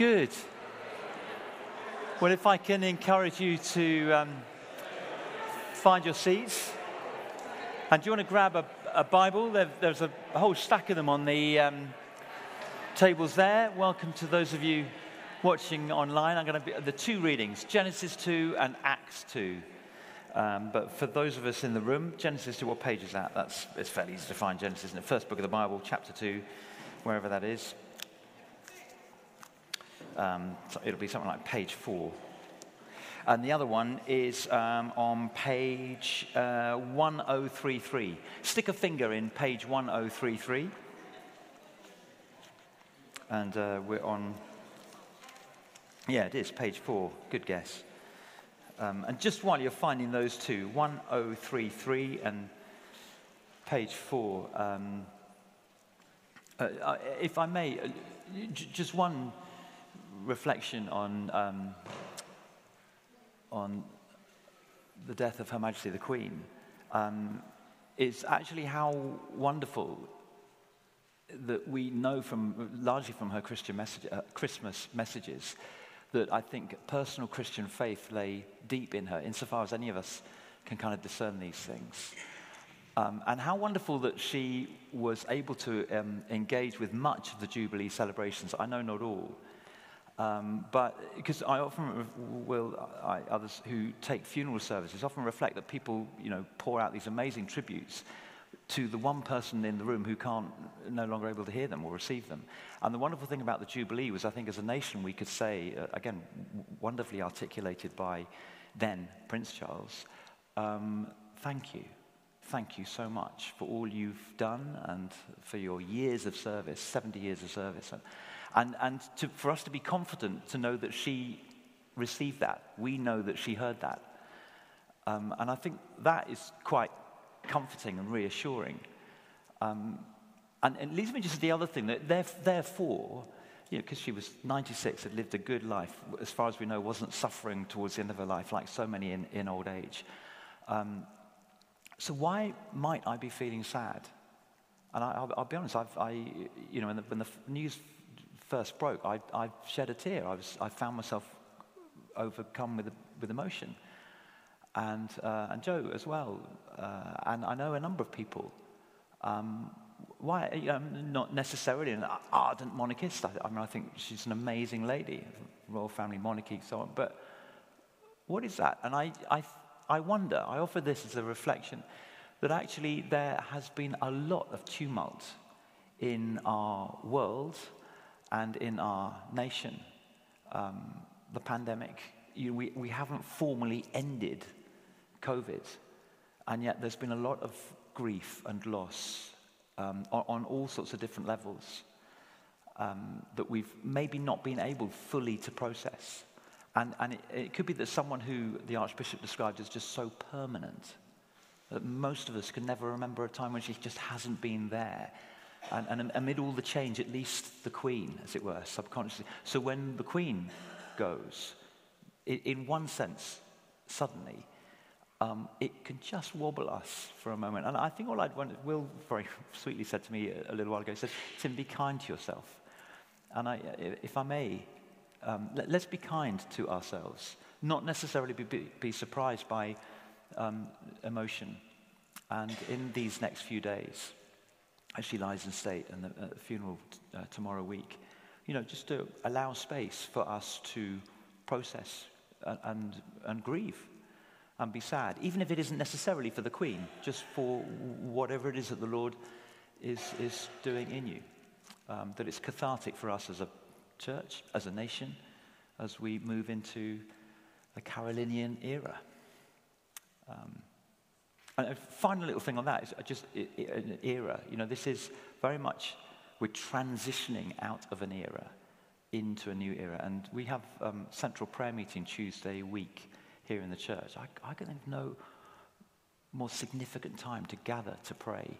Good. Well, if I can encourage you to um, find your seats. And do you want to grab a, a Bible? There, there's a, whole stack of them on the um, tables there. Welcome to those of you watching online. I'm going to be the two readings Genesis 2 and Acts 2. Um, but for those of us in the room, Genesis 2, what page is that? That's, it's fairly easy to find Genesis in the first book of the Bible, chapter 2, wherever that is. Um, it'll be something like page 4. And the other one is um, on page uh, 1033. Stick a finger in page 1033. And uh, we're on, yeah, it is, page 4. Good guess. Um, and just while you're finding those two, 1033 and page 4, um, uh, uh if I may, uh, just one reflection on, um, on the death of Her Majesty the Queen um, is actually how wonderful that we know from, largely from her Christian message, uh, Christmas messages, that I think personal Christian faith lay deep in her, insofar as any of us can kind of discern these things. Um, and how wonderful that she was able to um, engage with much of the Jubilee celebrations. I know not all. Um, but because I often will, I, others who take funeral services often reflect that people, you know, pour out these amazing tributes to the one person in the room who can't, no longer able to hear them or receive them. And the wonderful thing about the Jubilee was, I think, as a nation, we could say, uh, again, wonderfully articulated by then Prince Charles, um, thank you. Thank you so much for all you've done and for your years of service, 70 years of service. And, and to, for us to be confident to know that she received that, we know that she heard that. Um, and I think that is quite comforting and reassuring. Um, and it leads me just to the other thing that therefore, you know, because she was 96, had lived a good life, as far as we know, wasn't suffering towards the end of her life like so many in, in old age. Um, so why might I be feeling sad? And I, will be honest, I've, I, you know, when the, when the news first broke, I, I shed a tear. I, was, I found myself overcome with, with emotion. And, uh, and Joe as well. Uh, and I know a number of people. Um, why? You know, not necessarily an ardent monarchist. I, I, mean, I think she's an amazing lady, royal family monarchy, so on. But what is that? And I, I, I wonder, I offer this as a reflection, that actually there has been a lot of tumult in our world and in our nation. Um, the pandemic, you, we, we haven't formally ended COVID, and yet there's been a lot of grief and loss um, on, on, all sorts of different levels um, that we've maybe not been able fully to process. And, and it, it could be that someone who the Archbishop described as just so permanent that most of us can never remember a time when she just hasn't been there and, and amid all the change, at least the Queen, as it were, subconsciously. So when the Queen goes, it, in one sense, suddenly, um, it can just wobble us for a moment. And I think all I'd want, Will very sweetly said to me a, little while ago, he said, Tim, be kind to yourself. And I, if I may, um, let, us be kind to ourselves, not necessarily be, be, be surprised by um, emotion. And in these next few days, as she lies in state and the funeral t- uh, tomorrow week. You know, just to allow space for us to process and, and, and grieve and be sad, even if it isn't necessarily for the Queen, just for whatever it is that the Lord is, is doing in you. Um, that it's cathartic for us as a church, as a nation, as we move into the Carolinian era. Um, and a final little thing on that is just an era. You know, this is very much, we're transitioning out of an era into a new era. And we have um, central prayer meeting Tuesday week here in the church. I, I can think of no more significant time to gather to pray.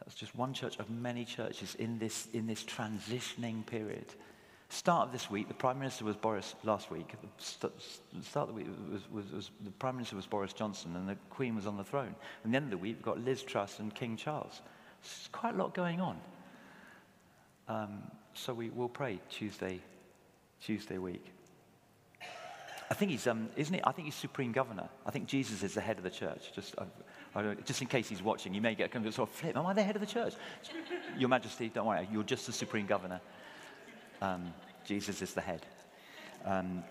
That's just one church of many churches in this, in this transitioning period Start of this week, the Prime Minister was Boris last week. Start of the week was, was, was, the Prime Minister was Boris Johnson and the Queen was on the throne. And the end of the week, we've got Liz Truss and King Charles. There's quite a lot going on. Um, so we will pray Tuesday, Tuesday week. I think he's, um, isn't he? I think he's supreme governor. I think Jesus is the head of the church. Just, uh, just in case he's watching, you may get of sort of flip. Am I the head of the church? Your Majesty, don't worry. You're just the supreme governor. Um, Jesus is the head. Um,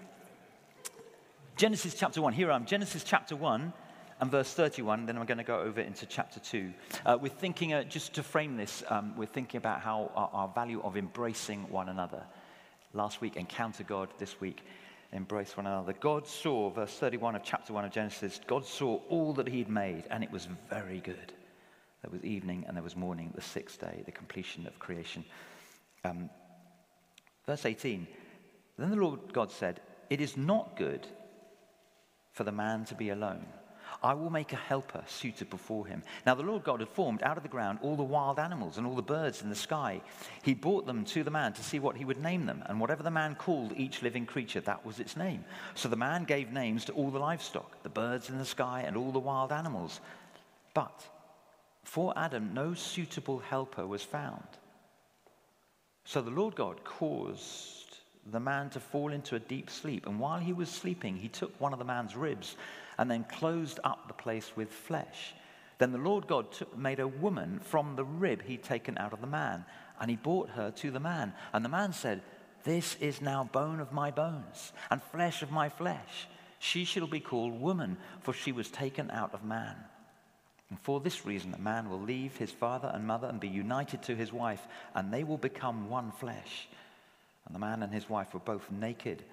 Genesis chapter 1. Here I am. Genesis chapter 1 and verse 31. Then I'm going to go over into chapter 2. Uh, we're thinking, uh, just to frame this, um, we're thinking about how our, our value of embracing one another. Last week, encounter God. This week, embrace one another. God saw, verse 31 of chapter 1 of Genesis, God saw all that he'd made, and it was very good. There was evening and there was morning, the sixth day, the completion of creation. Um, verse 18 Then the Lord God said, It is not good for the man to be alone. I will make a helper suitable for him. Now, the Lord God had formed out of the ground all the wild animals and all the birds in the sky. He brought them to the man to see what he would name them. And whatever the man called each living creature, that was its name. So the man gave names to all the livestock, the birds in the sky, and all the wild animals. But for Adam, no suitable helper was found. So the Lord God caused the man to fall into a deep sleep. And while he was sleeping, he took one of the man's ribs and then closed up the place with flesh. Then the Lord God took, made a woman from the rib he'd taken out of the man, and he brought her to the man. And the man said, This is now bone of my bones and flesh of my flesh. She shall be called woman, for she was taken out of man. And for this reason, a man will leave his father and mother and be united to his wife, and they will become one flesh. And the man and his wife were both naked,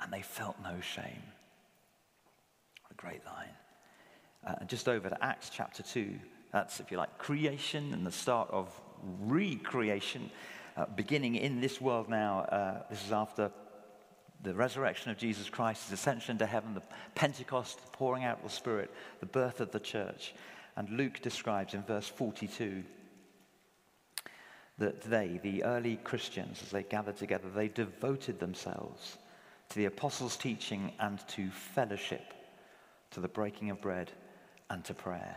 and they felt no shame A great line. Uh, just over to Acts chapter 2. That's, if you like, creation and the start of recreation, uh, beginning in this world now. Uh, this is after the resurrection of Jesus Christ, his ascension into heaven, the Pentecost, the pouring out of the Spirit, the birth of the church. And Luke describes in verse 42 that they, the early Christians, as they gathered together, they devoted themselves to the apostles' teaching and to fellowship to the breaking of bread, and to prayer.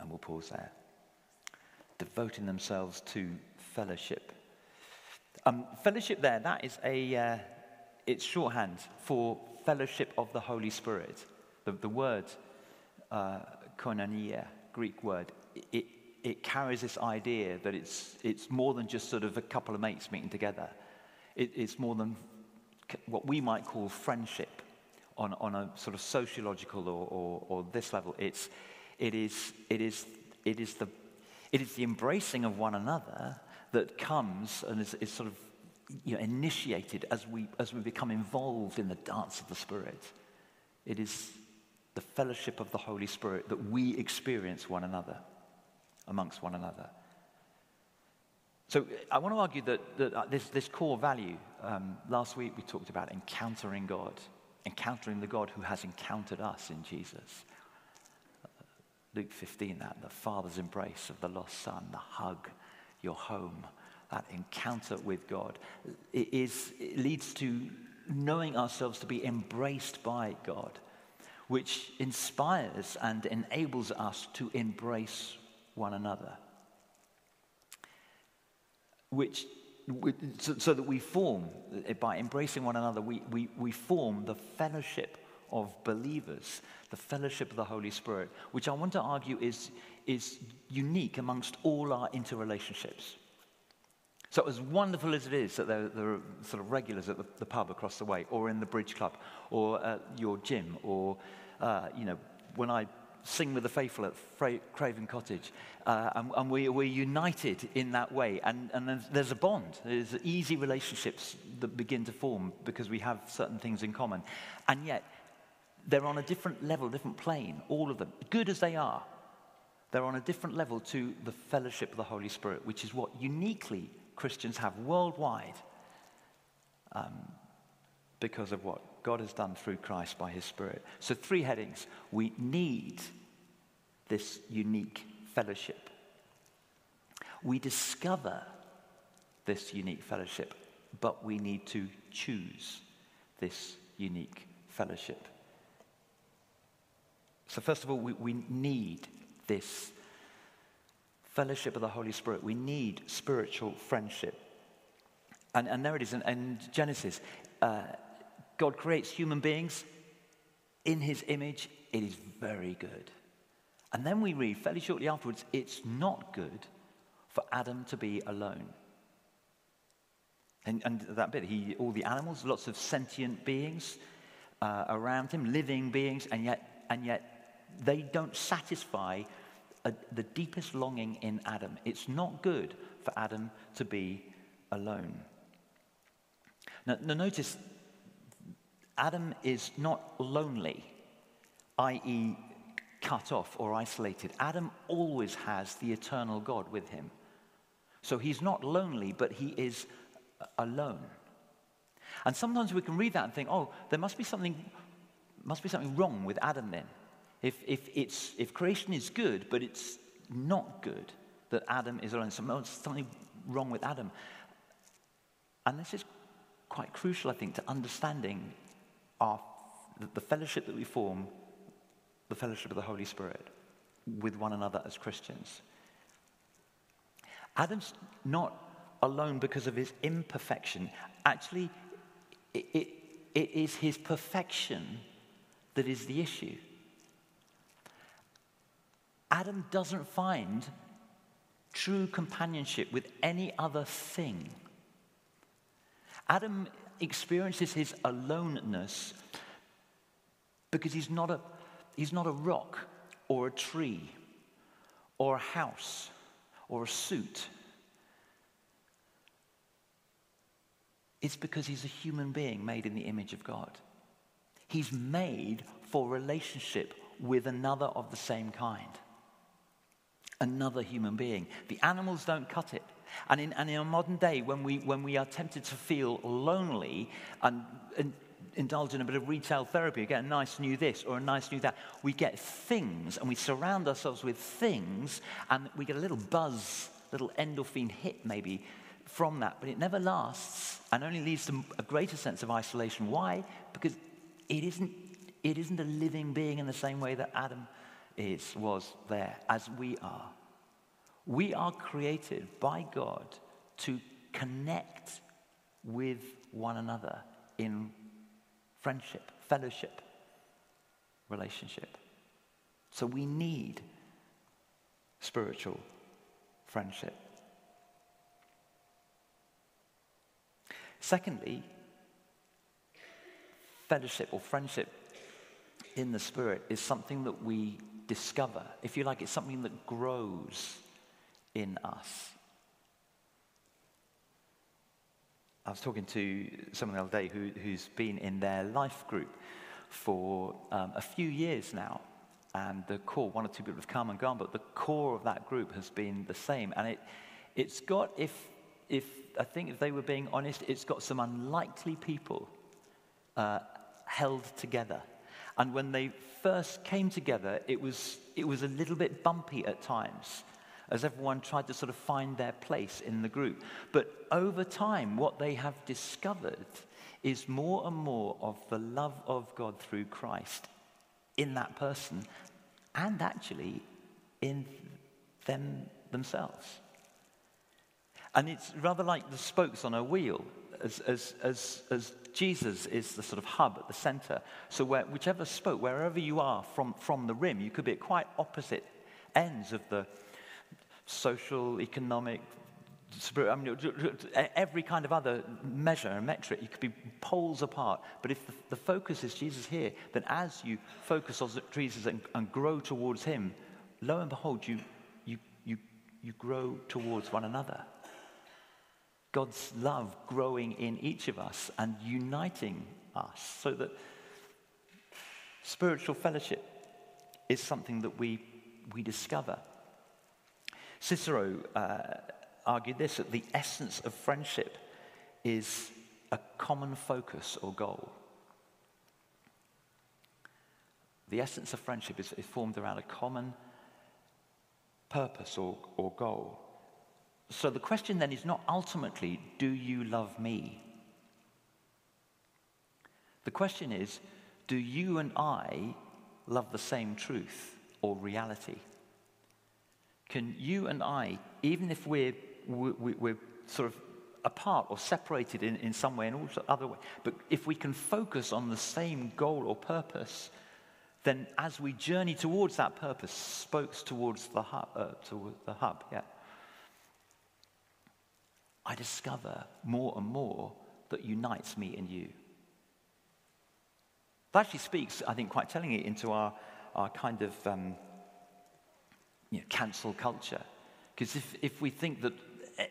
And we'll pause there. Devoting themselves to fellowship. Um, fellowship there, that is a, uh, it's shorthand for fellowship of the Holy Spirit. The, the word uh, koinonia, Greek word, it, it carries this idea that it's, it's more than just sort of a couple of mates meeting together. It, it's more than what we might call friendship on, on a sort of sociological or, or, or this level. It's, it, is, it, is, it, is the, it is the embracing of one another that comes and is, is sort of you know, initiated as we, as we become involved in the dance of the Spirit. It is the fellowship of the Holy Spirit that we experience one another, amongst one another. So I want to argue that, that uh, this, this core value, um, last week we talked about encountering God encountering the God who has encountered us in Jesus. Luke 15, that the Father's embrace of the lost Son, the hug, your home, that encounter with God, it, is, it leads to knowing ourselves to be embraced by God, which inspires and enables us to embrace one another, which so, that we form, by embracing one another, we, we, we form the fellowship of believers, the fellowship of the Holy Spirit, which I want to argue is, is unique amongst all our interrelationships. So, as wonderful as it is that there, there are sort of regulars at the, the, pub across the way, or in the bridge club, or at your gym, or, uh, you know, when I sing with the faithful at Fra- Craven Cottage. Uh, and, and we, we're united in that way. And, and there's a bond. There's easy relationships that begin to form because we have certain things in common. And yet, they're on a different level, different plane, all of them, good as they are. They're on a different level to the fellowship of the Holy Spirit, which is what uniquely Christians have worldwide um, because of what God has done through Christ by his Spirit. So, three headings. We need this unique fellowship. We discover this unique fellowship, but we need to choose this unique fellowship. So, first of all, we, we need this fellowship of the Holy Spirit. We need spiritual friendship. And, and there it is in, in Genesis. Uh, God creates human beings in his image. It is very good. And then we read fairly shortly afterwards it's not good for Adam to be alone. And, and that bit, he, all the animals, lots of sentient beings uh, around him, living beings, and yet, and yet they don't satisfy a, the deepest longing in Adam. It's not good for Adam to be alone. Now, now notice, Adam is not lonely, i.e., cut off or isolated. Adam always has the eternal God with him. So he's not lonely, but he is alone. And sometimes we can read that and think, oh, there must be something, must be something wrong with Adam then. If, if, it's, if creation is good, but it's not good that Adam is alone, something wrong with Adam. And this is quite crucial, I think, to understanding our, the fellowship that we form, the fellowship of the Holy Spirit with one another as Christians. Adam's not alone because of his imperfection. Actually, it, it, it is his perfection that is the issue. Adam doesn't find true companionship with any other thing. Adam experiences his aloneness because he's not a, he's not a rock or a tree or a house or a suit. It's because he's a human being made in the image of God. He's made for relationship with another of the same kind, another human being. The animals don't cut it. And in, and in a modern day, when we, when we are tempted to feel lonely and, and indulge in a bit of retail therapy, get a nice new this or a nice new that, we get things and we surround ourselves with things and we get a little buzz, little endorphin hit maybe from that, but it never lasts and only leads to a greater sense of isolation. Why? Because it isn't, it isn't a living being in the same way that Adam is, was there, as we are. We are created by God to connect with one another in friendship, fellowship, relationship. So we need spiritual friendship. Secondly, fellowship or friendship in the Spirit is something that we discover. If you like, it's something that grows in us. I was talking to someone the other day who, has been in their life group for um, a few years now. And the core, one or two people have come and gone, but the core of that group has been the same. And it, it's got, if if I think if they were being honest, it's got some unlikely people uh, held together. And when they first came together, it was, it was a little bit bumpy at times as everyone tried to sort of find their place in the group. But over time, what they have discovered is more and more of the love of God through Christ in that person and actually in them themselves. And it's rather like the spokes on a wheel, as, as, as, as Jesus is the sort of hub at the center. So, where, whichever spoke, wherever you are from, from the rim, you could be at quite opposite ends of the social, economic, I mean, every kind of other measure and metric, you could be poles apart. But if the, the focus is Jesus here, then as you focus on Jesus and, and grow towards Him, lo and behold, you, you, you, you grow towards one another. God's love growing in each of us and uniting us so that spiritual fellowship is something that we, we discover. Cicero uh, argued this that the essence of friendship is a common focus or goal. The essence of friendship is, is formed around a common purpose or, or goal. So the question then is not ultimately, do you love me? The question is, do you and I love the same truth or reality? Can you and I, even if we're, we're, sort of apart or separated in, in some way and also other way. But if we can focus on the same goal or purpose, then as we journey towards that purpose, spokes towards the hub, uh, towards the hub, yeah. I discover more and more that unites me and you. That actually speaks, I think, quite tellingly into our, our kind of um, you know, cancel culture. Because if, if we think that eh,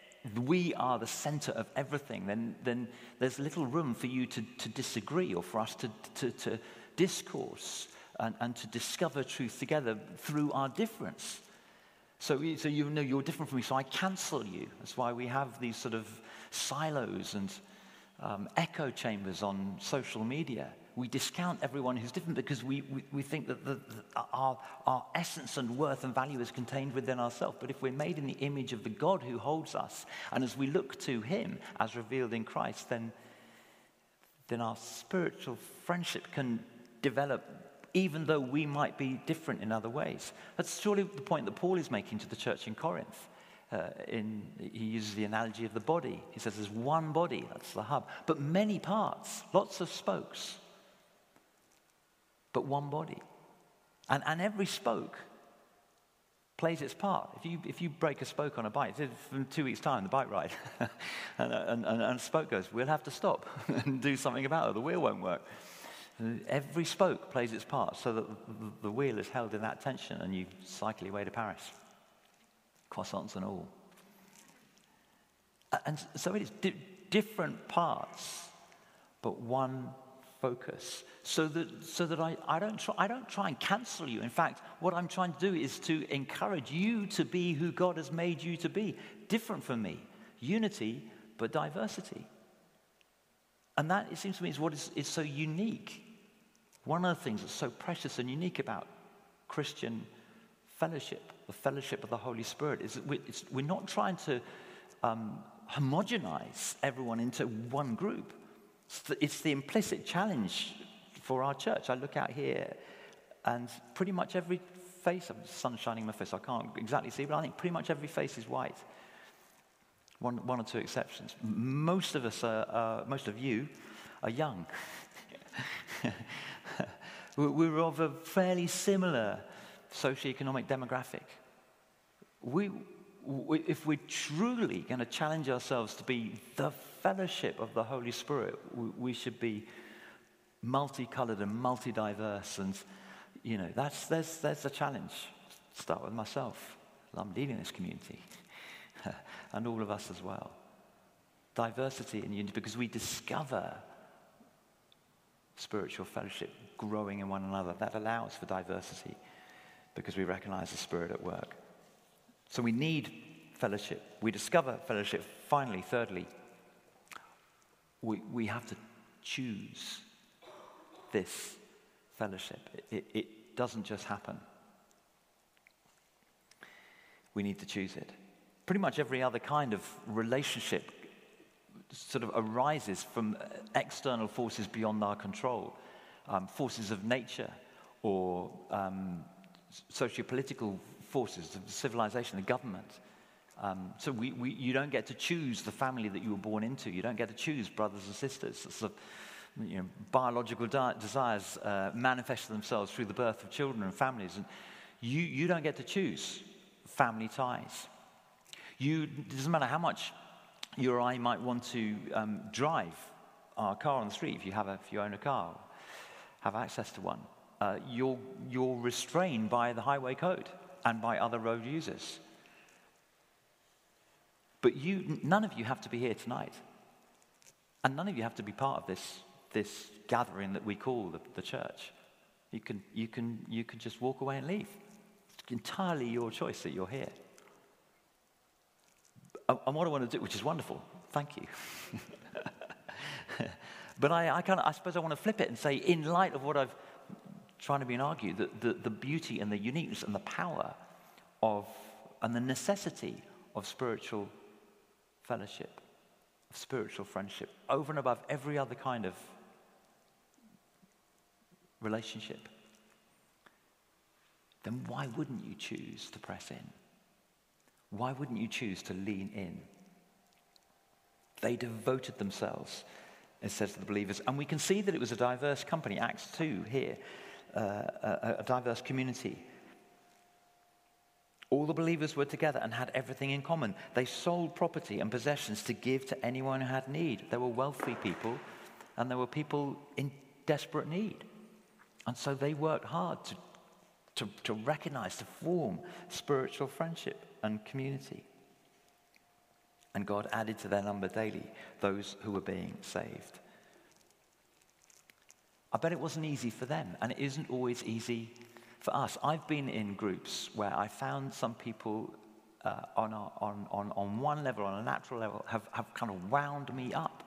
we are the center of everything, then, then there's little room for you to, to disagree or for us to, to, to discourse and, and to discover truth together through our difference. So, so you know you're different from me, so I cancel you. That's why we have these sort of silos and um, echo chambers on social media. We discount everyone who's different because we, we, we think that the, the, our, our essence and worth and value is contained within ourselves. But if we're made in the image of the God who holds us, and as we look to Him as revealed in Christ, then, then our spiritual friendship can develop even though we might be different in other ways. That's surely the point that Paul is making to the church in Corinth. Uh, in, he uses the analogy of the body. He says there's one body, that's the hub, but many parts, lots of spokes, but one body. And, and every spoke plays its part. If you, if you break a spoke on a bike, from two weeks' time, the bike ride, and, and, and, and a spoke goes, we'll have to stop and do something about it. The wheel won't work. Every spoke plays its part so that the wheel is held in that tension and you cycle your way to Paris. Croissants and all. And so it is di- different parts, but one focus. So that, so that I, I, don't try, I don't try and cancel you. In fact, what I'm trying to do is to encourage you to be who God has made you to be, different from me. Unity, but diversity. And that, it seems to me, is what is, is so unique one of the things that's so precious and unique about Christian fellowship, the fellowship of the Holy Spirit, is that we're, we're not trying to um, homogenize everyone into one group. It's the, it's the implicit challenge for our church. I look out here, and pretty much every face, the sun's shining in my face, I can't exactly see, but I think pretty much every face is white. One, one or two exceptions. Most of us, are, uh, most of you, are young. We're of a fairly similar socioeconomic demographic. We, if we're truly going to challenge ourselves to be the fellowship of the Holy Spirit, we, should be multicolored and multi-diverse. And, you know, that's, that's, that's a challenge. Start with myself. I'm leading this community. and all of us as well. Diversity and unity, because we discover spiritual fellowship, growing in one another. That allows for diversity because we recognize the Spirit at work. So we need fellowship. We discover fellowship. Finally, thirdly, we, we have to choose this fellowship. It, it doesn't just happen. We need to choose it. Pretty much every other kind of relationship sort of arises from external forces beyond our control, um, forces of nature or um, socio-political forces of civilization, the government. Um, so we, we, you don't get to choose the family that you were born into. You don't get to choose brothers and sisters. You know, biological di- desires uh, manifest themselves through the birth of children and families. And you, you don't get to choose family ties. You, it doesn't matter how much you or I might want to um, drive our car on the street if you, have a, if you own a car, have access to one. Uh, you're, you're restrained by the highway code and by other road users. But you, none of you have to be here tonight. And none of you have to be part of this, this gathering that we call the, the church. You can, you, can, you can just walk away and leave. It's entirely your choice that you're here. And what I want to do, which is wonderful, thank you. but I, I, kind of, I suppose I want to flip it and say, in light of what I've trying to be and argue, the, the, the beauty and the uniqueness and the power of, and the necessity of spiritual fellowship, of spiritual friendship, over and above every other kind of relationship, then why wouldn't you choose to press in? why wouldn't you choose to lean in? They devoted themselves, it says to the believers. And we can see that it was a diverse company, Acts 2 here, uh, a, a diverse community. All the believers were together and had everything in common. They sold property and possessions to give to anyone who had need. There were wealthy people and there were people in desperate need. And so they worked hard to, to, to recognize, to form spiritual friendship and community. And God added to their number daily those who were being saved. I bet it wasn't easy for them, and it isn't always easy for us. I've been in groups where I found some people uh, on, a, on, on, on one level, on a natural level, have, have kind of wound me up.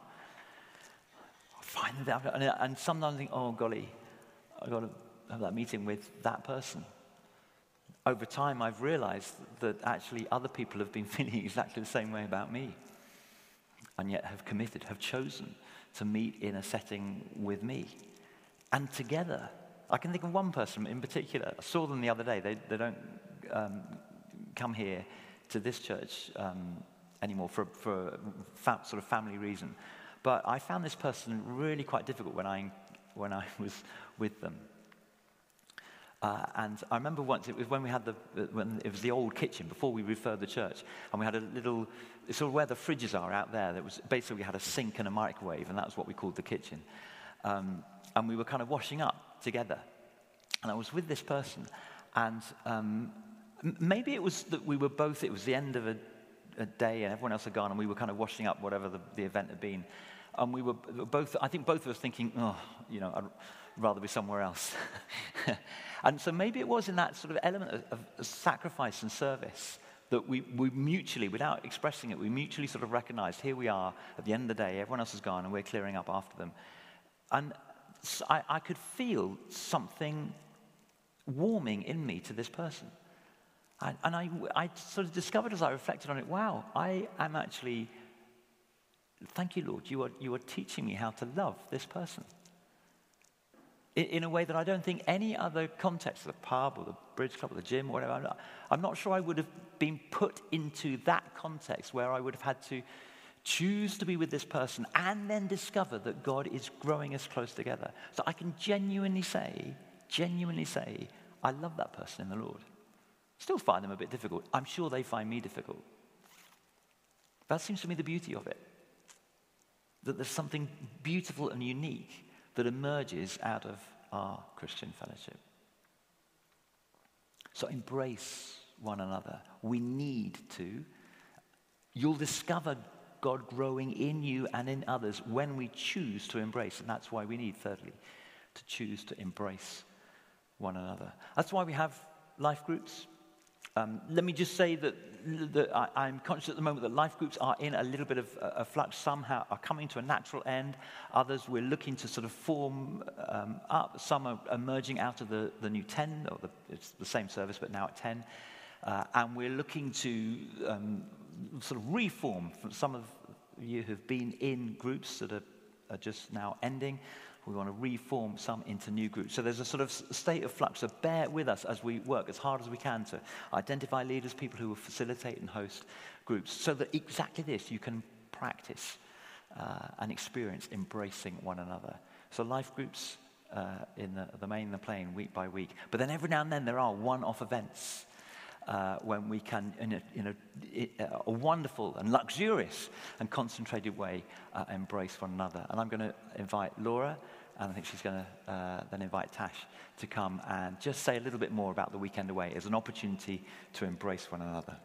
Find that, and, and sometimes I think, oh, golly, I've got to have that meeting with that person over time, I've realized that actually other people have been feeling exactly the same way about me, and yet have committed, have chosen to meet in a setting with me. And together, I can think of one person in particular. I saw them the other day. They, they don't um, come here to this church um, anymore for, for fa- sort of family reason. But I found this person really quite difficult when I, when I was with them. Uh, and I remember once, it was when we had the, when it was the old kitchen before we refurbed the church, and we had a little, sort of where the fridges are out there, that was basically we had a sink and a microwave, and that was what we called the kitchen. Um, and we were kind of washing up together. And I was with this person, and um, maybe it was that we were both, it was the end of a, a, day and everyone else had gone, and we were kind of washing up whatever the, the event had been. And we were both, I think both of us thinking, oh, you know, I'd rather be somewhere else. And so maybe it was in that sort of element of, of sacrifice and service that we, we mutually, without expressing it, we mutually sort of recognized here we are at the end of the day, everyone else has gone, and we're clearing up after them. And I, I could feel something warming in me to this person. And, and I, I sort of discovered as I reflected on it wow, I am actually, thank you, Lord, you are, you are teaching me how to love this person in a way that I don't think any other context, the pub or the bridge club or the gym or whatever, I'm not sure I would have been put into that context where I would have had to choose to be with this person and then discover that God is growing us close together. So I can genuinely say, genuinely say, I love that person in the Lord. Still find them a bit difficult. I'm sure they find me difficult. That seems to me the beauty of it. That there's something beautiful and unique that emerges out of our Christian fellowship. So embrace one another. We need to. You'll discover God growing in you and in others when we choose to embrace. And that's why we need, thirdly, to choose to embrace one another. That's why we have life groups. Um, let me just say that, that I, am conscious at the moment that life groups are in a little bit of a flux. Some are coming to a natural end. Others we're looking to sort of form um, up. Some are emerging out of the, the new 10, or the, it's the same service but now at 10. Uh, and we're looking to um, sort of reform from some of you who've been in groups that are, are just now ending. We want to reform some into new groups. So there's a sort of state of flux. So bear with us as we work as hard as we can to identify leaders, people who will facilitate and host groups, so that exactly this you can practice uh, and experience embracing one another. So life groups uh, in the, the main, the plain, week by week. But then every now and then there are one-off events. Uh, when we can, in a, in a, a, wonderful and luxurious and concentrated way, uh, embrace one another. And I'm going to invite Laura and I think she's going to uh, then invite Tash to come and just say a little bit more about the weekend away as an opportunity to embrace one another.